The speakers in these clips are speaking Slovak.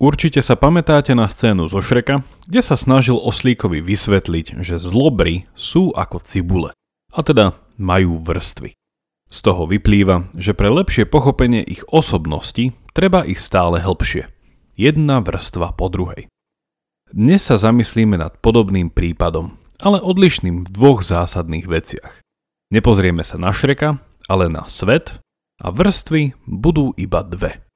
Určite sa pamätáte na scénu zo Šreka, kde sa snažil Oslíkovi vysvetliť, že zlobry sú ako cibule, a teda majú vrstvy. Z toho vyplýva, že pre lepšie pochopenie ich osobnosti treba ich stále hĺbšie. Jedna vrstva po druhej. Dnes sa zamyslíme nad podobným prípadom, ale odlišným v dvoch zásadných veciach. Nepozrieme sa na Šreka, ale na svet a vrstvy budú iba dve.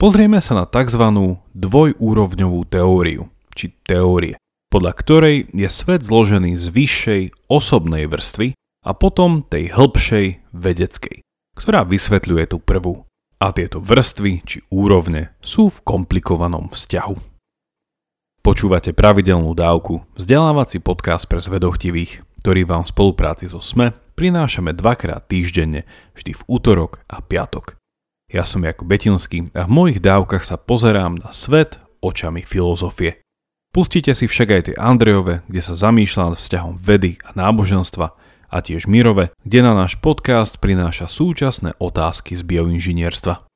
Pozrieme sa na tzv. dvojúrovňovú teóriu, či teórie, podľa ktorej je svet zložený z vyššej osobnej vrstvy a potom tej hĺbšej vedeckej, ktorá vysvetľuje tú prvú. A tieto vrstvy či úrovne sú v komplikovanom vzťahu. Počúvate pravidelnú dávku, vzdelávací podcast pre zvedochtivých, ktorý vám v spolupráci so SME prinášame dvakrát týždenne, vždy v útorok a piatok. Ja som Jakub Betinský a v mojich dávkach sa pozerám na svet očami filozofie. Pustite si však aj tie Andrejove, kde sa zamýšľa nad vzťahom vedy a náboženstva a tiež Mirove, kde na náš podcast prináša súčasné otázky z bioinžinierstva.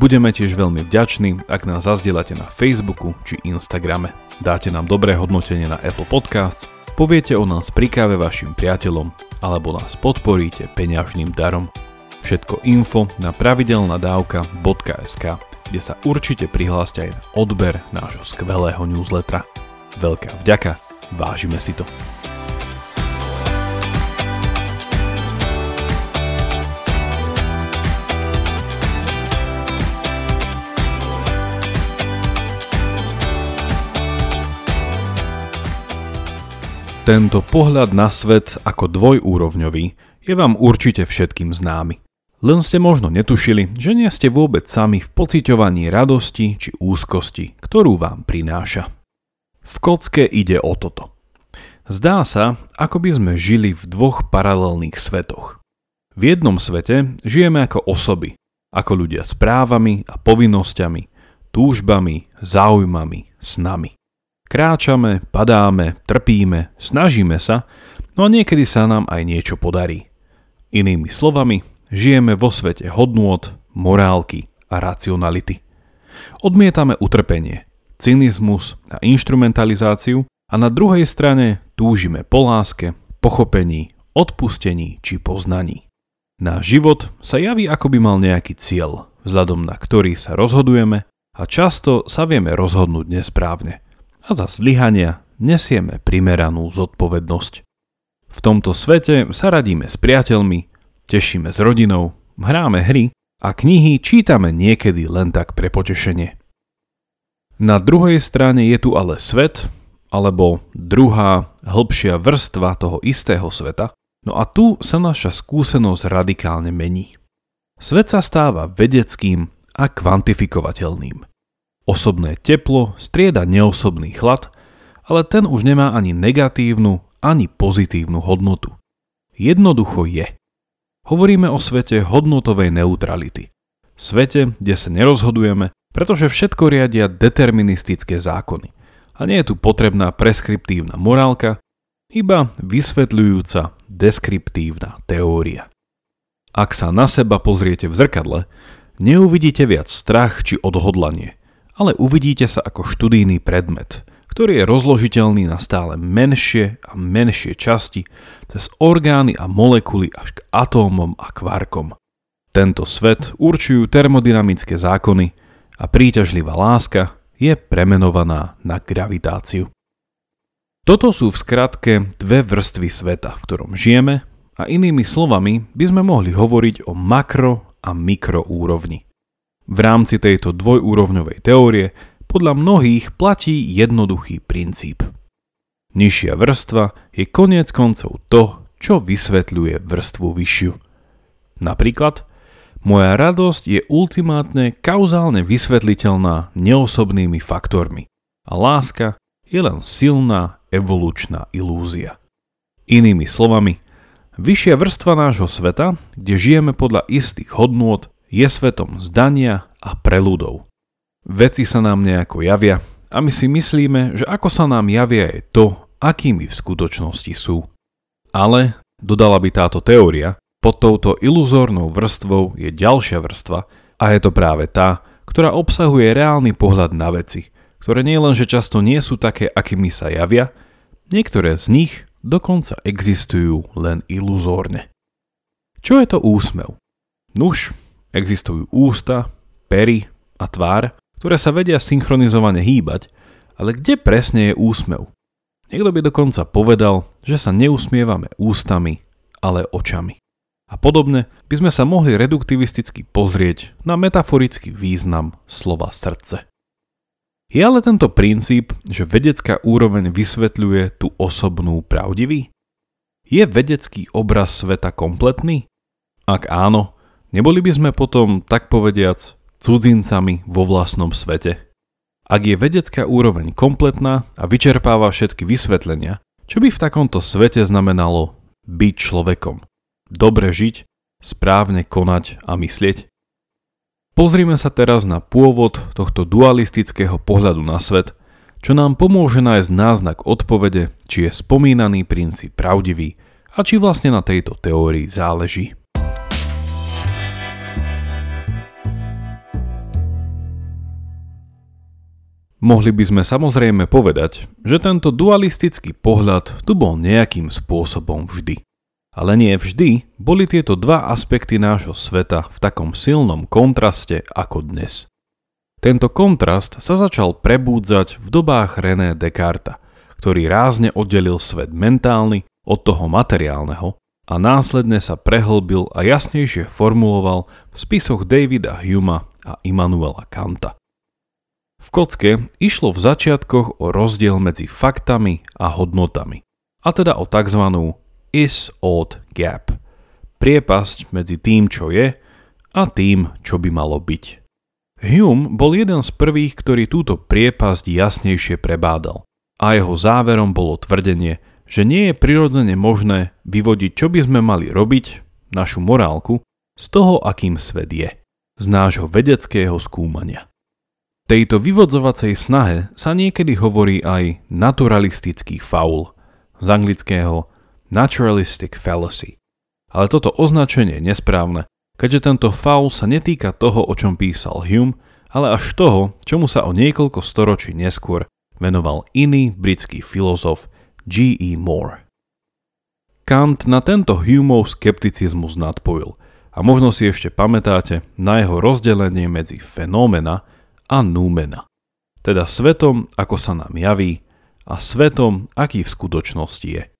Budeme tiež veľmi vďační, ak nás zazdielate na Facebooku či Instagrame. Dáte nám dobré hodnotenie na Apple Podcasts, poviete o nás pri káve vašim priateľom alebo nás podporíte peňažným darom. Všetko info na pravidelnadavka.sk, kde sa určite prihláste aj na odber nášho skvelého newslettera. Veľká vďaka, vážime si to. Tento pohľad na svet ako dvojúrovňový je vám určite všetkým známy. Len ste možno netušili, že nie ste vôbec sami v pociťovaní radosti či úzkosti, ktorú vám prináša. V kocke ide o toto. Zdá sa, ako by sme žili v dvoch paralelných svetoch. V jednom svete žijeme ako osoby, ako ľudia s právami a povinnosťami, túžbami, záujmami, snami. Kráčame, padáme, trpíme, snažíme sa, no a niekedy sa nám aj niečo podarí. Inými slovami, Žijeme vo svete hodnôt, morálky a racionality. Odmietame utrpenie, cynizmus a instrumentalizáciu a na druhej strane túžime po láske, pochopení, odpustení či poznaní. Náš život sa javí ako by mal nejaký cieľ, vzhľadom na ktorý sa rozhodujeme a často sa vieme rozhodnúť nesprávne. A za zlyhania nesieme primeranú zodpovednosť. V tomto svete sa radíme s priateľmi, tešíme s rodinou, hráme hry a knihy čítame niekedy len tak pre potešenie. Na druhej strane je tu ale svet, alebo druhá, hĺbšia vrstva toho istého sveta, no a tu sa naša skúsenosť radikálne mení. Svet sa stáva vedeckým a kvantifikovateľným. Osobné teplo strieda neosobný chlad, ale ten už nemá ani negatívnu, ani pozitívnu hodnotu. Jednoducho je. Hovoríme o svete hodnotovej neutrality. Svete, kde sa nerozhodujeme, pretože všetko riadia deterministické zákony. A nie je tu potrebná preskriptívna morálka, iba vysvetľujúca deskriptívna teória. Ak sa na seba pozriete v zrkadle, neuvidíte viac strach či odhodlanie, ale uvidíte sa ako študijný predmet – ktorý je rozložiteľný na stále menšie a menšie časti cez orgány a molekuly až k atómom a kvarkom. Tento svet určujú termodynamické zákony a príťažlivá láska je premenovaná na gravitáciu. Toto sú v skratke dve vrstvy sveta, v ktorom žijeme a inými slovami by sme mohli hovoriť o makro a mikroúrovni. V rámci tejto dvojúrovňovej teórie podľa mnohých platí jednoduchý princíp. Nižšia vrstva je koniec koncov to, čo vysvetľuje vrstvu vyššiu. Napríklad, moja radosť je ultimátne kauzálne vysvetliteľná neosobnými faktormi a láska je len silná evolučná ilúzia. Inými slovami, vyššia vrstva nášho sveta, kde žijeme podľa istých hodnôt, je svetom zdania a preludov. Veci sa nám nejako javia a my si myslíme, že ako sa nám javia je to, akými v skutočnosti sú. Ale, dodala by táto teória, pod touto iluzórnou vrstvou je ďalšia vrstva a je to práve tá, ktorá obsahuje reálny pohľad na veci, ktoré nie len, že často nie sú také, akými sa javia, niektoré z nich dokonca existujú len iluzórne. Čo je to úsmev? Nuž, existujú ústa, pery a tvár, ktoré sa vedia synchronizovane hýbať, ale kde presne je úsmev? Niekto by dokonca povedal, že sa neusmievame ústami, ale očami. A podobne by sme sa mohli reduktivisticky pozrieť na metaforický význam slova srdce. Je ale tento princíp, že vedecká úroveň vysvetľuje tú osobnú pravdivý? Je vedecký obraz sveta kompletný? Ak áno, neboli by sme potom, tak povediac, cudzincami vo vlastnom svete. Ak je vedecká úroveň kompletná a vyčerpáva všetky vysvetlenia, čo by v takomto svete znamenalo byť človekom? Dobre žiť, správne konať a myslieť? Pozrime sa teraz na pôvod tohto dualistického pohľadu na svet, čo nám pomôže nájsť náznak odpovede, či je spomínaný princíp pravdivý a či vlastne na tejto teórii záleží. Mohli by sme samozrejme povedať, že tento dualistický pohľad tu bol nejakým spôsobom vždy. Ale nie vždy boli tieto dva aspekty nášho sveta v takom silnom kontraste ako dnes. Tento kontrast sa začal prebúdzať v dobách René Descartes, ktorý rázne oddelil svet mentálny od toho materiálneho a následne sa prehlbil a jasnejšie formuloval v spisoch Davida Huma a Immanuela Kanta. V kocke išlo v začiatkoch o rozdiel medzi faktami a hodnotami, a teda o tzv is-ought gap. Priepasť medzi tým, čo je a tým, čo by malo byť. Hume bol jeden z prvých, ktorý túto priepasť jasnejšie prebádal a jeho záverom bolo tvrdenie, že nie je prirodzene možné vyvodiť, čo by sme mali robiť, našu morálku, z toho, akým svet je, z nášho vedeckého skúmania. Tejto vyvodzovacej snahe sa niekedy hovorí aj naturalistický faul, z anglického naturalistic fallacy. Ale toto označenie je nesprávne, keďže tento faul sa netýka toho, o čom písal Hume, ale až toho, čomu sa o niekoľko storočí neskôr venoval iný britský filozof G.E. Moore. Kant na tento Humeov skepticizmus nadpojil a možno si ešte pamätáte na jeho rozdelenie medzi fenomena a numena, teda svetom, ako sa nám javí, a svetom, aký v skutočnosti je.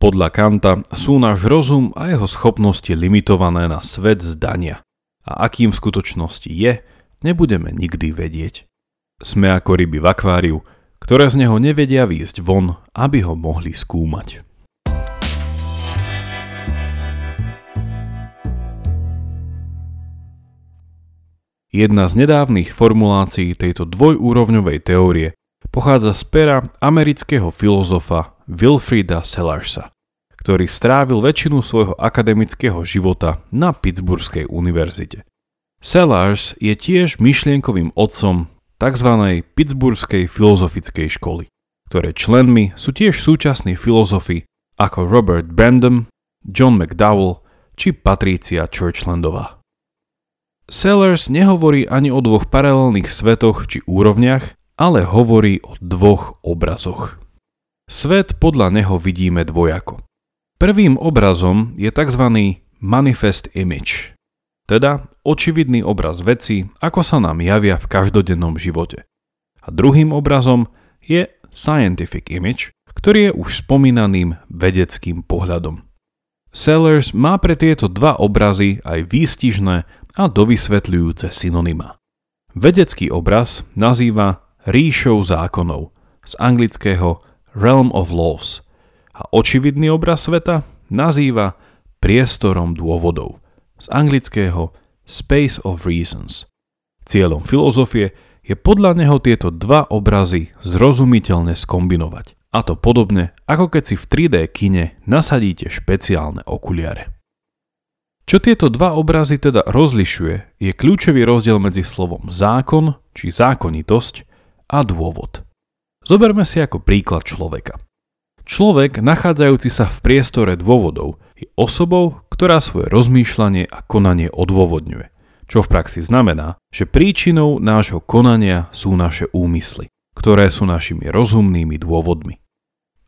Podľa Kanta sú náš rozum a jeho schopnosti limitované na svet zdania. A akým v skutočnosti je, nebudeme nikdy vedieť. Sme ako ryby v akváriu, ktoré z neho nevedia výjsť von, aby ho mohli skúmať. Jedna z nedávnych formulácií tejto dvojúrovňovej teórie pochádza z pera amerického filozofa Wilfrida Sellarsa, ktorý strávil väčšinu svojho akademického života na Pittsburghskej univerzite. Sellars je tiež myšlienkovým otcom tzv. Pittsburghskej filozofickej školy, ktoré členmi sú tiež súčasní filozofi ako Robert Brandom, John McDowell či Patricia Churchlandová. Sellers nehovorí ani o dvoch paralelných svetoch či úrovniach, ale hovorí o dvoch obrazoch. Svet podľa neho vidíme dvojako. Prvým obrazom je tzv. manifest image, teda očividný obraz veci, ako sa nám javia v každodennom živote. A druhým obrazom je scientific image, ktorý je už spomínaným vedeckým pohľadom. Sellers má pre tieto dva obrazy aj výstižné a dovysvetľujúce synonyma. Vedecký obraz nazýva ríšou zákonov, z anglického realm of laws a očividný obraz sveta nazýva priestorom dôvodov, z anglického space of reasons. Cieľom filozofie je podľa neho tieto dva obrazy zrozumiteľne skombinovať. A to podobne, ako keď si v 3D kine nasadíte špeciálne okuliare. Čo tieto dva obrazy teda rozlišuje, je kľúčový rozdiel medzi slovom zákon či zákonitosť a dôvod. Zoberme si ako príklad človeka. Človek, nachádzajúci sa v priestore dôvodov, je osobou, ktorá svoje rozmýšľanie a konanie odôvodňuje, čo v praxi znamená, že príčinou nášho konania sú naše úmysly, ktoré sú našimi rozumnými dôvodmi.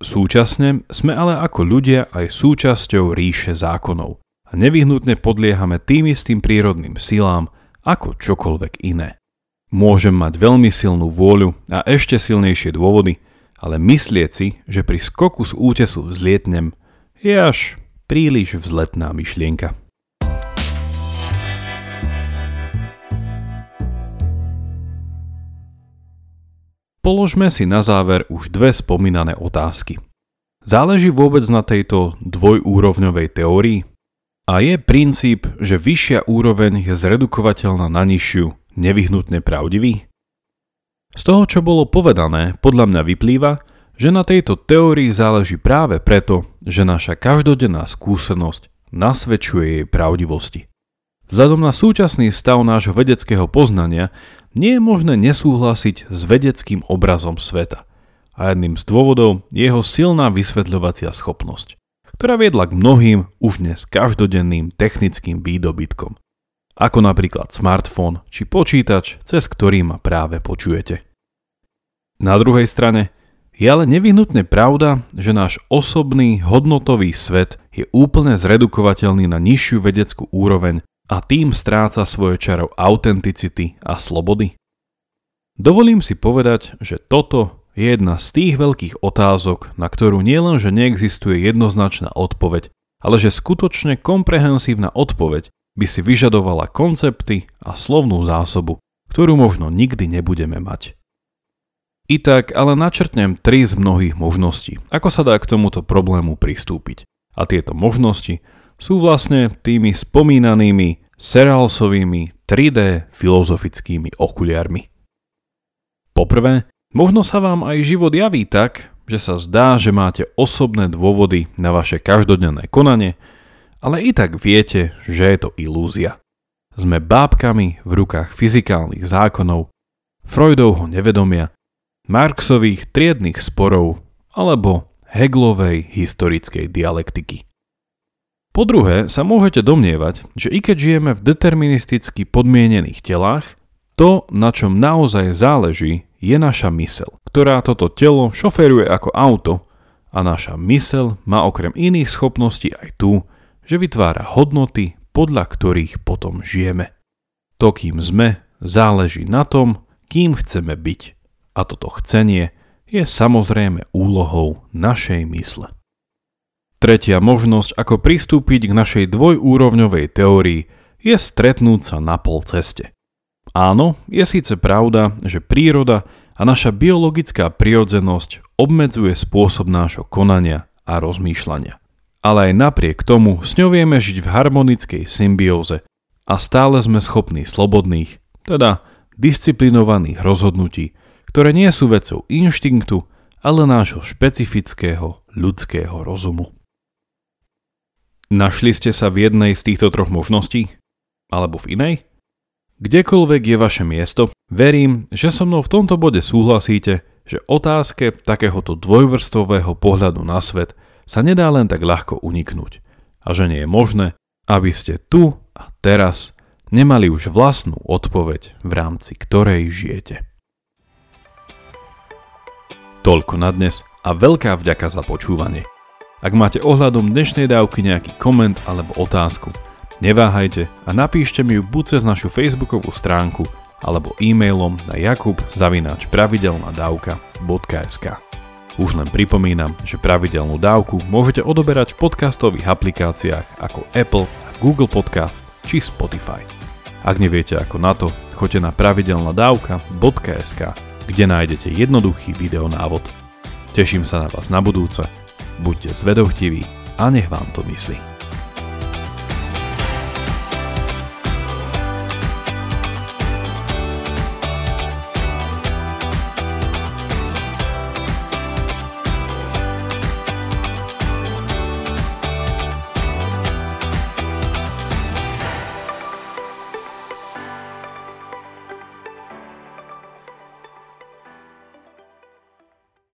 Súčasne sme ale ako ľudia aj súčasťou ríše zákonov a nevyhnutne podliehame tým istým prírodným silám ako čokoľvek iné. Môžem mať veľmi silnú vôľu a ešte silnejšie dôvody, ale myslieť si, že pri skoku z útesu vzlietnem, je až príliš vzletná myšlienka. Položme si na záver už dve spomínané otázky. Záleží vôbec na tejto dvojúrovňovej teórii? A je princíp, že vyššia úroveň je zredukovateľná na nižšiu, nevyhnutne pravdivý? Z toho, čo bolo povedané, podľa mňa vyplýva, že na tejto teórii záleží práve preto, že naša každodenná skúsenosť nasvedčuje jej pravdivosti. Vzhľadom na súčasný stav nášho vedeckého poznania nie je možné nesúhlasiť s vedeckým obrazom sveta. A jedným z dôvodov je jeho silná vysvetľovacia schopnosť, ktorá viedla k mnohým už dnes každodenným technickým výdobytkom. Ako napríklad smartfón či počítač, cez ktorý ma práve počujete. Na druhej strane je ale nevyhnutne pravda, že náš osobný hodnotový svet je úplne zredukovateľný na nižšiu vedeckú úroveň a tým stráca svoje čaro autenticity a slobody? Dovolím si povedať, že toto je jedna z tých veľkých otázok, na ktorú nielenže neexistuje jednoznačná odpoveď, ale že skutočne komprehensívna odpoveď by si vyžadovala koncepty a slovnú zásobu, ktorú možno nikdy nebudeme mať. I tak ale načrtnem tri z mnohých možností, ako sa dá k tomuto problému pristúpiť. A tieto možnosti sú vlastne tými spomínanými Seralsovými 3D filozofickými okuliarmi. Poprvé, možno sa vám aj život javí tak, že sa zdá, že máte osobné dôvody na vaše každodenné konanie, ale i tak viete, že je to ilúzia. Sme bábkami v rukách fyzikálnych zákonov, Freudovho nevedomia, Marxových triednych sporov alebo Heglovej historickej dialektiky. Po druhé sa môžete domnievať, že i keď žijeme v deterministicky podmienených telách, to, na čom naozaj záleží, je naša mysel, ktorá toto telo šoferuje ako auto a naša mysel má okrem iných schopností aj tu, že vytvára hodnoty, podľa ktorých potom žijeme. To, kým sme, záleží na tom, kým chceme byť. A toto chcenie je samozrejme úlohou našej mysle. Tretia možnosť, ako pristúpiť k našej dvojúrovňovej teórii, je stretnúť sa na pol ceste. Áno, je síce pravda, že príroda a naša biologická prirodzenosť obmedzuje spôsob nášho konania a rozmýšľania. Ale aj napriek tomu s ňou vieme žiť v harmonickej symbióze a stále sme schopní slobodných, teda disciplinovaných rozhodnutí, ktoré nie sú vecou inštinktu, ale nášho špecifického ľudského rozumu. Našli ste sa v jednej z týchto troch možností? Alebo v inej? Kdekoľvek je vaše miesto, verím, že so mnou v tomto bode súhlasíte, že otázke takéhoto dvojvrstvového pohľadu na svet sa nedá len tak ľahko uniknúť a že nie je možné, aby ste tu a teraz nemali už vlastnú odpoveď, v rámci ktorej žijete. Toľko na dnes a veľká vďaka za počúvanie. Ak máte ohľadom dnešnej dávky nejaký koment alebo otázku, neváhajte a napíšte mi ju buď cez našu facebookovú stránku alebo e-mailom na jakub.pravidelnadavka.sk Už len pripomínam, že pravidelnú dávku môžete odoberať v podcastových aplikáciách ako Apple, Google Podcast či Spotify. Ak neviete ako na to, choďte na pravidelnadavka.sk, kde nájdete jednoduchý videonávod. Teším sa na vás na budúce Buďte zvedochtiví a nech vám to myslí.